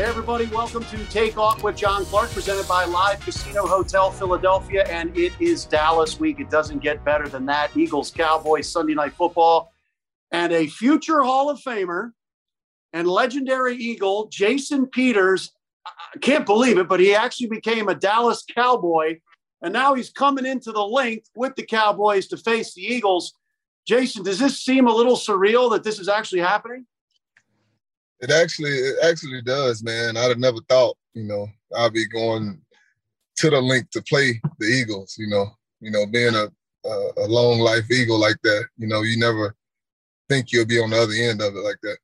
Hey, everybody, welcome to Take Off with John Clark, presented by Live Casino Hotel Philadelphia. And it is Dallas week. It doesn't get better than that. Eagles, Cowboys, Sunday Night Football. And a future Hall of Famer and legendary Eagle, Jason Peters. I can't believe it, but he actually became a Dallas Cowboy. And now he's coming into the Linc with the Cowboys to face the Eagles. Jason, does this seem a little surreal that this is actually happening? It actually, it actually does, man. I'd have never thought, you know, I'd be going to the Linc to play the Eagles. You know, you know, being a a, a long life Eagle like that, you know, you never think you'll be on the other end of it like that.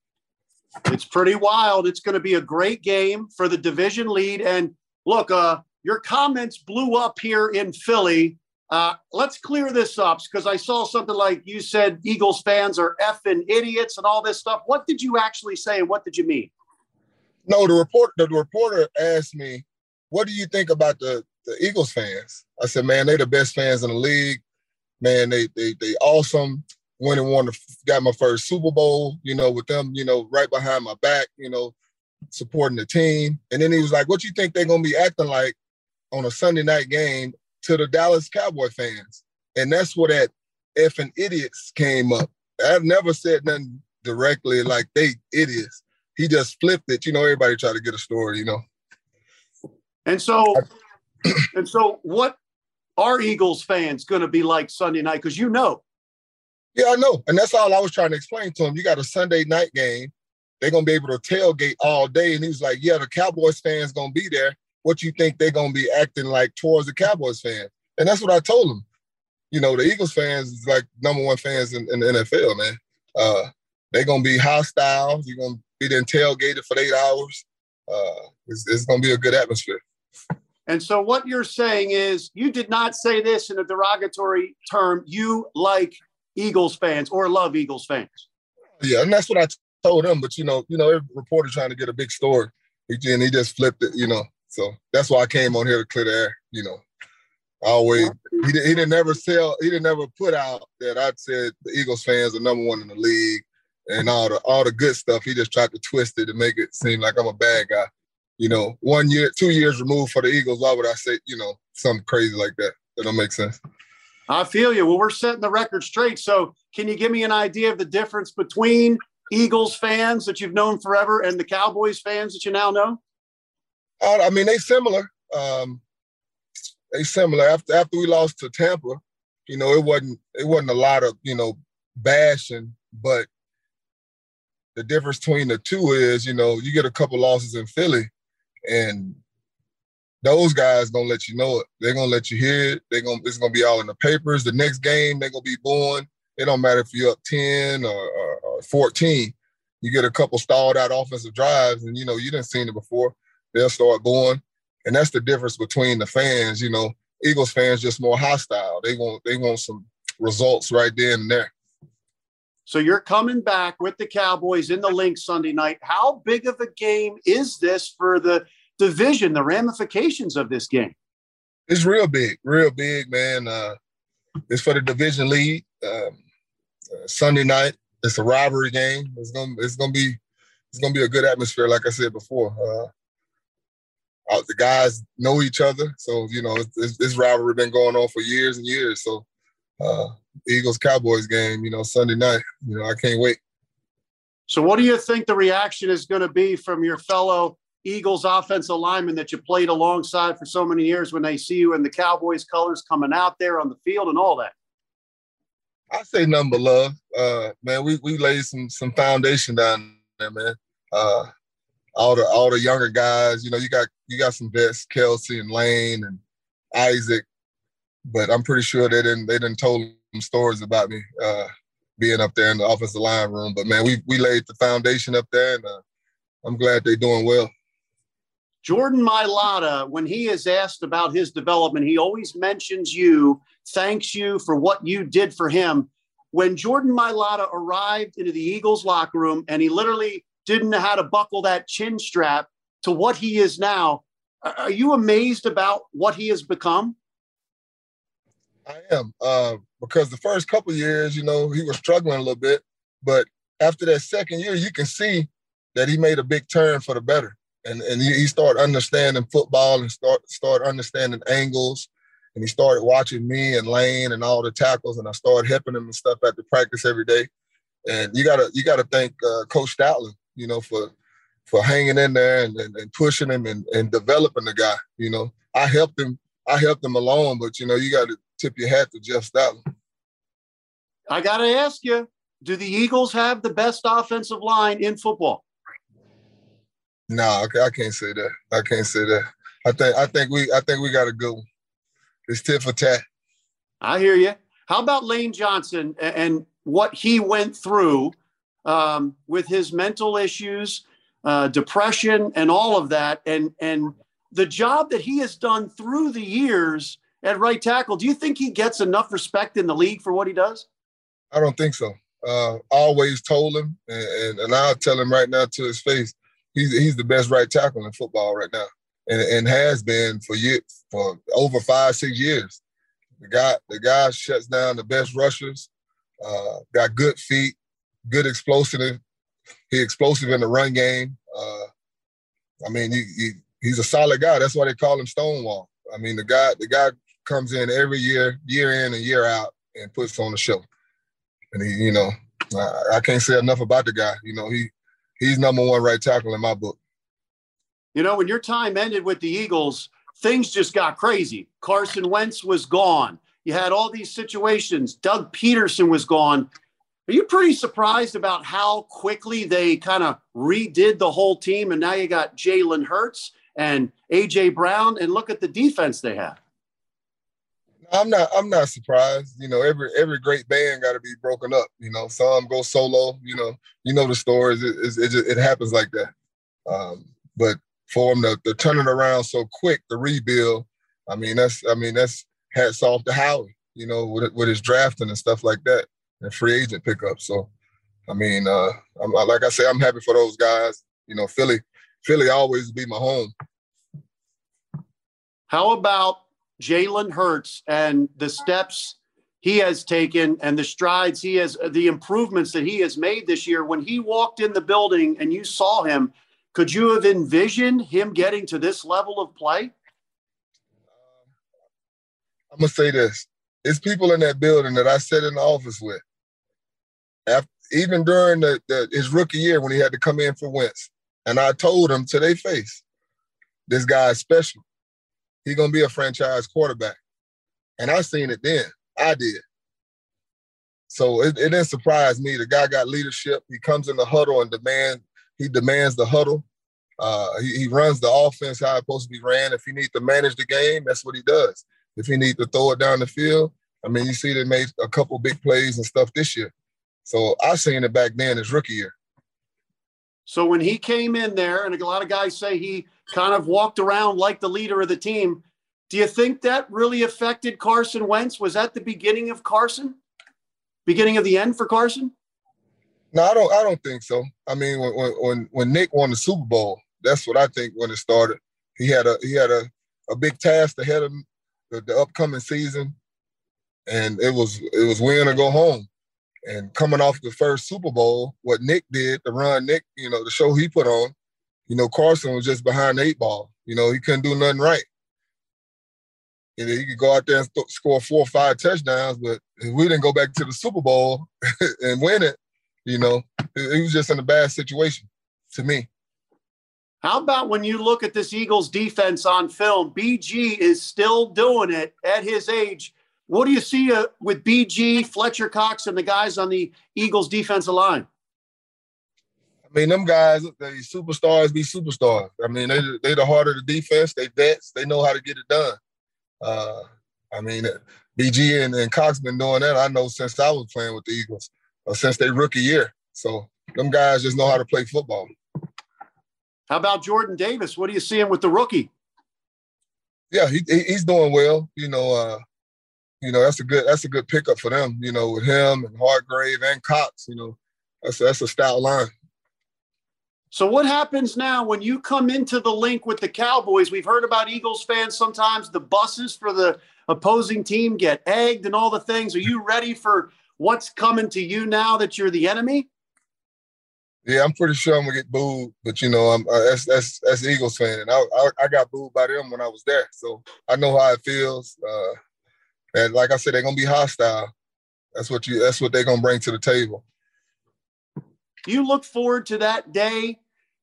It's pretty wild. It's going to be a great game for the division lead. And look, uh, your comments blew up here in Philly uh, let's clear this up because I saw something like you said Eagles fans are effing idiots and all this stuff. What did you actually say? What did you mean? No, the report the reporter asked me, "What do you think about the the Eagles fans?" I said, "Man, they're the best fans in the league. Man, they they they awesome. Went and won, the, got my first Super Bowl. You know, with them, you know, right behind my back. You know, supporting the team. And then he was like, "What you think they're gonna be acting like on a Sunday night game to the Dallas Cowboy fans. And that's where that effing idiots came up. I've never said nothing directly like they idiots. He just flipped it. You know, everybody try to get a story, you know. And so and so what are Eagles fans gonna be like Sunday night? Because you know. Yeah, I know. And that's all I was trying to explain to him. You got a Sunday night game. They're gonna be able to tailgate all day. And he was like, Yeah, the Cowboys fans gonna be there what you think they're gonna be acting like towards the Cowboys fan. And that's what I told them. You know, the Eagles fans is like number one fans in, in the NFL, man. Uh, they're gonna be hostile. You're gonna be then tailgated for eight hours. Uh, it's, it's gonna be a good atmosphere. And so, what you're saying is, you did not say this in a derogatory term. You like Eagles fans or love Eagles fans. Yeah, and that's what I told them. But you know, you know, every reporter trying to get a big story, and he just flipped it. You know, so that's why I came on here to clear the air. You know, I always he, he didn't never sell he didn't never put out that I said the Eagles fans are number one in the league and all the all the good stuff. He just tried to twist it to make it seem like I'm a bad guy. You know, one year, two years removed for the Eagles. Why would I say you know something crazy like that? That don't make sense. I feel you. Well, we're setting the record straight. So, can you give me an idea of the difference between Eagles fans that you've known forever and the Cowboys fans that you now know? Uh, I mean, they similar. Um, they similar. After after we lost to Tampa, you know, it wasn't it wasn't a lot of you know bashing, but the difference between the two is, you know, you get a couple losses in Philly, and those guys gonna let you know it. They're gonna let you hear it. They're gonna it's gonna be all in the papers. The next game they're gonna be born. It don't matter if you're up ten or, or, or fourteen. You get a couple stalled out offensive drives, and you know you didn't seen it before they'll start going. And that's the difference between the fans. You know, Eagles fans just more hostile. They want they want some results right there and there. So you're coming back with the Cowboys in the Linc Sunday night. How big of a game is this for the division? The ramifications of this game? It's real big, real big, man. Uh, it's for the division lead. Um, uh, Sunday night. It's a rivalry game. It's gonna it's gonna be it's gonna be a good atmosphere, like I said before. Uh, uh, the guys know each other, so you know this, this rivalry been going on for years and years. So uh, Eagles Cowboys game, you know, Sunday night. You know, I can't wait. So, what do you think the reaction is going to be from your fellow Eagles offensive linemen that you played alongside for so many years when they see you in the Cowboys colors coming out there on the field and all that? I say nothing but love, uh, man. We we laid some some foundation down there, man. Uh, all the all the younger guys. You know, you got you got some vets, Kelce and Lane and Isaac, but I'm pretty sure they didn't they didn't told them stories about me. Uh, being up there in the offensive line room. But man, we we laid the foundation up there, and uh, I'm glad they're doing well. Jordan Mailata, when he is asked about his development, he always mentions you, thanks you for what you did for him. When Jordan Mailata arrived into the Eagles locker room and he literally didn't know how to buckle that chin strap to what he is now, are you amazed about what he has become? I am, uh, because the first couple years, you know, he was struggling a little bit, but after that second year, you can see that he made a big turn for the better and and he, he started understanding football and start start understanding angles. And he started watching me and Lane and all the tackles, and I started helping him and stuff at the practice every day. And you gotta you gotta thank uh, Coach Stoutland, you know, for for hanging in there and, and, and pushing him and, and developing the guy. You know, I helped him I helped him along, but you know, you got to tip your hat to Jeff Stoutland. I got to ask you, do the Eagles have the best offensive line in football? No, I, I can't say that. I can't say that. I think I think we I think we got a good one. It's tit for tat. I hear you. How about Lane Johnson and what he went through um, with his mental issues, uh, depression, and all of that, and and the job that he has done through the years at right tackle. Do you think he gets enough respect in the league for what he does? I don't think so. Uh, always told him, and, and, and I'll tell him right now to his face he's he's the best right tackle in football right now, and and has been for years for over five six years. The guy the guy shuts down the best rushers. Uh, got good feet, good explosive. He explosive in the run game. Uh, I mean, he, he he's a solid guy. That's why they call him Stonewall. I mean, the guy the guy comes in every year, year in and year out, and puts on the show. And he, you know, I, I can't say enough about the guy. You know, he he's number one right tackle in my book. You know, when your time ended with the Eagles, things just got crazy. Carson Wentz was gone. You had all these situations. Doug Pederson was gone. Are you pretty surprised about how quickly they kind of redid the whole team? And now you got Jalen Hurts and AJ Brown, and look at the defense they have. I'm not. I'm not surprised. You know, every every great band got to be broken up. You know, some go solo. You know, you know the stories. It it, it, just, it happens like that. Um, but for them to, to turn it around so quick, the rebuild. I mean, that's. I mean, that's hats off to Howie. You know, with with his drafting and stuff like that, and free agent pickup. So, I mean, uh, I'm, like I say, I'm happy for those guys. You know, Philly, Philly always be my home. How about Jalen Hurts and the steps he has taken and the strides he has, the improvements that he has made this year. When he walked in the building and you saw him, could you have envisioned him getting to this level of play? I'm gonna say this: it's people in that building that I sat in the office with. After, even during the, the, his rookie year when he had to come in for Wentz, and I told him to their face, "This guy is special he's gonna be a franchise quarterback. And I seen it then. I did. So it, it didn't surprise me. The guy got leadership. He comes in the huddle and demand. He demands the huddle. Uh, he, he, runs the offense how it's supposed to be ran. If he needs to manage the game, that's what he does. If he needs to throw it down the field, I mean, you see they made a couple big plays and stuff this year. So I seen it back then his rookie year. So when he came in there, and a lot of guys say he kind of walked around like the leader of the team. Do you think that really affected Carson Wentz? Was that the beginning of Carson? Beginning of the end for Carson? No, I don't. I don't think so. I mean, when when when Nick won the Super Bowl, that's what I think when it started. He had a he had a, a big task ahead of him, the, the upcoming season, and it was it was win or go home. And coming off the first Super Bowl, what Nick did, the run Nick, you know, the show he put on, you know, Carson was just behind eight ball. You know, he couldn't do nothing right. Know, he could go out there and score four or five touchdowns, but if we didn't go back to the Super Bowl and win it, you know, he was just in a bad situation to me. How about when you look at this Eagles defense on film? BG is still doing it at his age. What do you see uh, with BG, Fletcher Cox, and the guys on the Eagles defensive line? I mean, them guys, they superstars be superstars. I mean, they they the heart of the defense. They vets. They know how to get it done. Uh, I mean, BG and, and Cox been doing that. I know since I was playing with the Eagles. uh, since their rookie year. So them guys just know how to play football. How about Jordan Davis? What are you seeing with the rookie? Yeah, he, he's doing well. You know, uh, you know that's a good that's a good pickup for them. You know, with him and Hargrave and Cox. You know, that's that's a stout line. So what happens now when you come into the Linc with the Cowboys? We've heard about Eagles fans sometimes the buses for the opposing team get egged and all the things. Are you ready for what's coming to you now that you're the enemy? Yeah, I'm pretty sure I'm gonna get booed, but you know, I'm uh, that's that's that's Eagles fan, and I, I, I got booed by them when I was there, so I know how it feels. Uh, and like I said, they're gonna be hostile. That's what you. That's what they're gonna bring to the table. You look forward to that day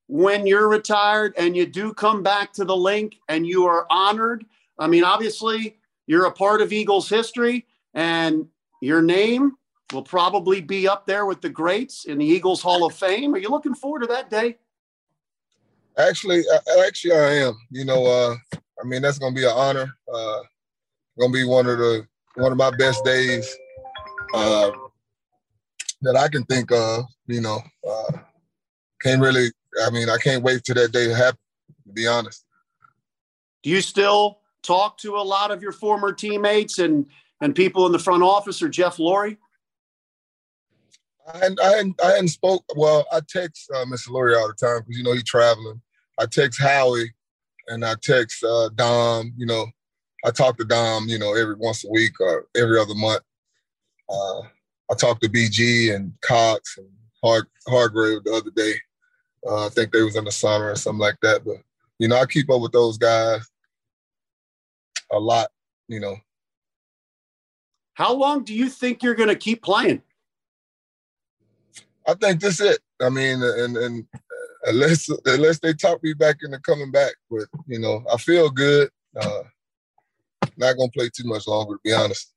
when you're retired and you do come back to the Linc and you are honored. I mean, obviously, you're a part of Eagles history, and your name will probably be up there with the greats in the Eagles Hall of Fame. Are you looking forward to that day? Actually, actually, I am. You know, uh, I mean, that's going to be an honor. Uh, to be one of the one of my best days uh, that I can think of. You know, uh, can't really. I mean, I can't wait till that day to happen. To be honest. Do you still talk to a lot of your former teammates and and people in the front office or Jeff Lurie? I hadn't, I hadn't, I hadn't spoke. Well, I text uh, Mr. Lurie all the time because you know he's traveling. I text Howie, and I text uh, Dom. You know, I talk to Dom. You know, every once a week or every other month. Uh, I talked to BG and Cox and Hard Hargrave the other day. Uh, I think they was in the summer or something like that. But you know, I keep up with those guys a lot. You know. How long do you think you're going to keep playing? I think this it. I mean, and and unless unless they talk me back into coming back, but you know, I feel good. Uh, not gonna play too much longer, to be honest.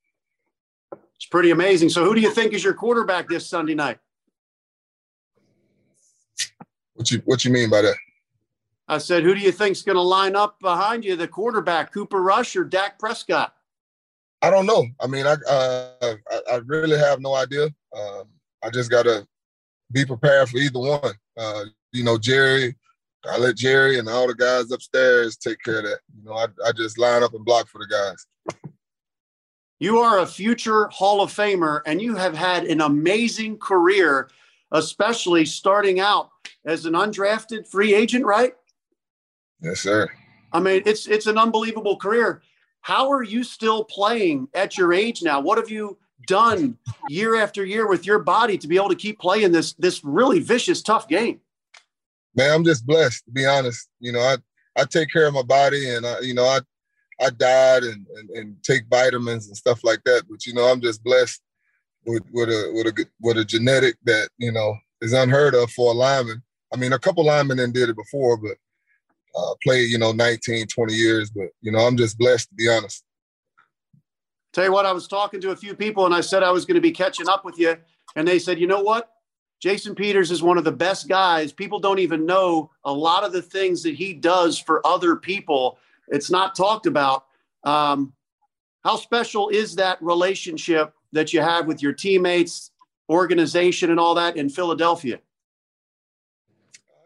It's pretty amazing. So, who do you think is your quarterback this Sunday night? What you What you mean by that? I said, who do you think's going to line up behind you, the quarterback, Cooper Rush or Dak Prescott? I don't know. I mean, I uh, I, I really have no idea. Um, I just gotta be prepared for either one. Uh, you know, Jerry, I let Jerry and all the guys upstairs take care of that. You know, I, I just line up and block for the guys. You are a future Hall of Famer, and you have had an amazing career, especially starting out as an undrafted free agent, right? Yes, sir. I mean, it's it's an unbelievable career. How are you still playing at your age now? What have you done year after year with your body to be able to keep playing this this really vicious, tough game? Man, I'm just blessed to be honest. You know, I I take care of my body, and I you know I I diet and, and, and take vitamins and stuff like that. But you know, I'm just blessed with with a with a with a genetic that you know is unheard of for a lineman. I mean, a couple linemen then did it before, but uh, played you know 19, 20 years. But you know, I'm just blessed to be honest. Tell you what, I was talking to a few people and I said I was going to be catching up with you. And they said, you know what? Jason Peters is one of the best guys. People don't even know a lot of the things that he does for other people. It's not talked about. Um, how special is that relationship that you have with your teammates, organization, and all that in Philadelphia?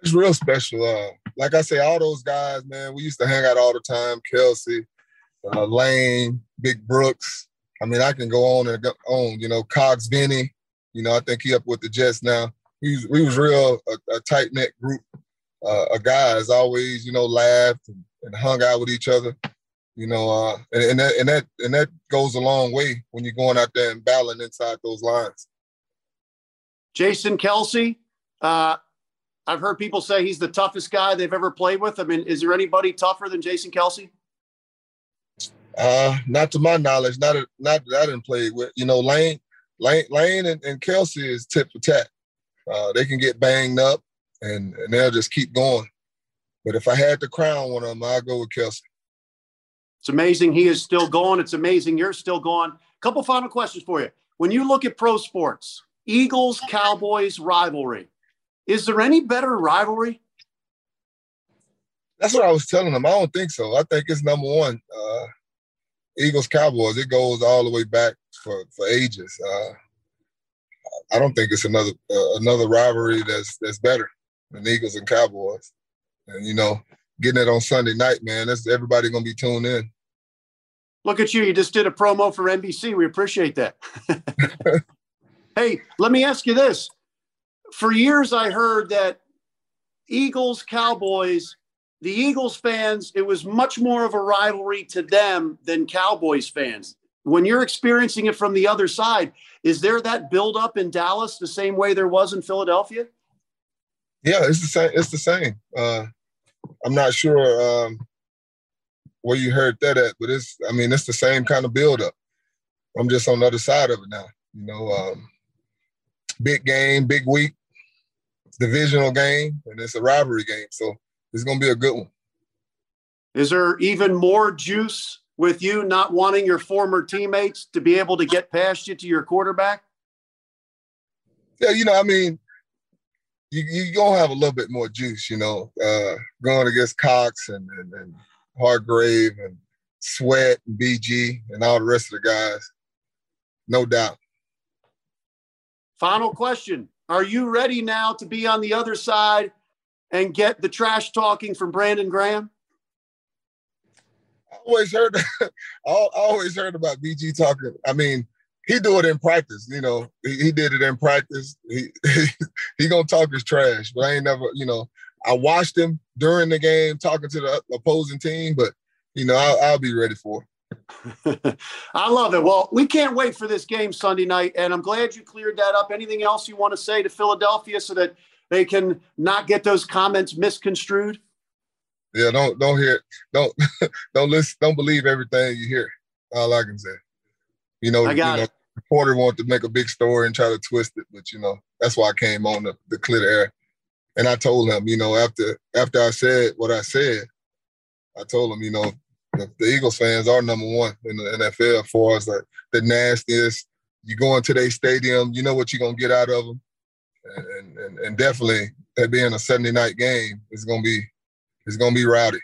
It's real special. Uh, like I say, all those guys, man, we used to hang out all the time. Kelce, uh, Lane, Big Brooks. I mean, I can go on and go on. You know, Cox Vinny. You know, I think he up with the Jets now. We was, we was real a, a tight knit group uh, of guys. Always, you know, laughed and, and hung out with each other. You know, uh, and, and, that and that and that goes a long way when you're going out there and battling inside those lines. Jason Kelce, uh, I've heard people say he's the toughest guy they've ever played with. I mean, is there anybody tougher than Jason Kelce? Uh, not to my knowledge, not a, not that I didn't play with. You know, Lane, Lane, Lane, and, and Kelce is tip for tat. Uh, they can get banged up, and and they'll just keep going. But if I had to crown one of them, I'd go with Kelce. It's amazing he is still going. It's amazing you're still going. A Couple final questions for you. When you look at pro sports, Eagles Cowboys rivalry, is there any better rivalry? That's what I was telling them. I don't think so. I think it's number one. Uh, Eagles Cowboys. It goes all the way back for for ages. Uh, I don't think it's another uh, another rivalry that's that's better than Eagles and Cowboys. And you know, getting it on Sunday night, man, that's everybody gonna be tuned in. Look at you! You just did a promo for NBC. We appreciate that. hey, let me ask you this: For years, I heard that Eagles Cowboys the Eagles fans, it was much more of a rivalry to them than Cowboys fans. When you're experiencing it from the other side, is there that build up in Dallas the same way there was in Philadelphia? Yeah, it's the same. It's the same. Uh, I'm not sure um, where you heard that at, but it's. I mean, it's the same kind of build up. I'm just on the other side of it now. You know, um, big game, big week, divisional game, and it's a rivalry game. So it's going to be a good one. Is there even more juice with you not wanting your former teammates to be able to get past you to your quarterback? Yeah, you know, I mean, you you gonna have a little bit more juice, you know, uh, going against Cox and, and, and Hargrave and Sweat and BG and all the rest of the guys, no doubt. Final question: Are you ready now to be on the other side and get the trash talking from Brandon Graham? I always heard, I always heard about BG talking. I mean, he do it in practice. You know, he, he did it in practice. He, he he gonna talk his trash, but I ain't never. You know, I watched him during the game talking to the opposing team, but you know, I'll, I'll be ready for. I love it. Well, we can't wait for this game Sunday night, and I'm glad you cleared that up. Anything else you want to say to Philadelphia so that they can not get those comments misconstrued? Yeah, don't don't hear don't don't listen don't believe everything you hear. All I can say. You know, I got you know, reporter want to make a big story and try to twist it, but you know, that's why I came on the, the clear air. And I told him, you know, after after I said what I said, I told him, you know, the, the Eagles fans are number one in the NFL for us. Like the nastiest. You go into their stadium, you know what you're gonna get out of them and, and, and definitely that being a Sunday night game is going to be it's going to be rowdy.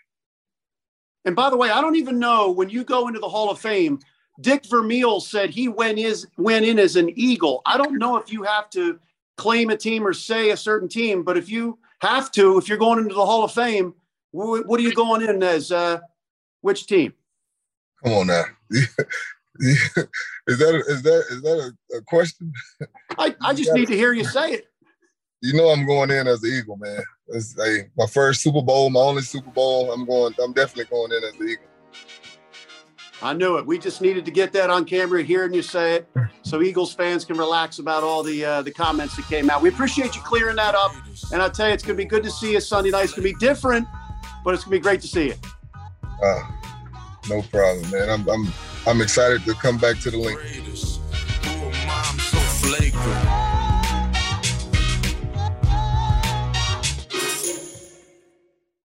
And by the way, I don't even know when you go into the Hall of Fame. Dick Vermeil said he went is went in as an Eagle. I don't know if you have to claim a team or say a certain team, but if you have to, if you're going into the Hall of Fame, what are you going in as? Uh, which team? Come on now. is that a, is that is that a, a question? I, I just need to hear you say it. You know I'm going in as the Eagle, man. It's a, my first Super Bowl, my only Super Bowl. I'm going. I'm definitely going in as the Eagle. I knew it. We just needed to get that on camera, hearing you say it, so Eagles fans can relax about all the uh, the comments that came out. We appreciate you clearing that up, and I tell you, it's going to be good to see you Sunday night. It's going to be different, but it's going to be great to see you. Uh, no problem, man. I'm, I'm I'm excited to come back to the Linc.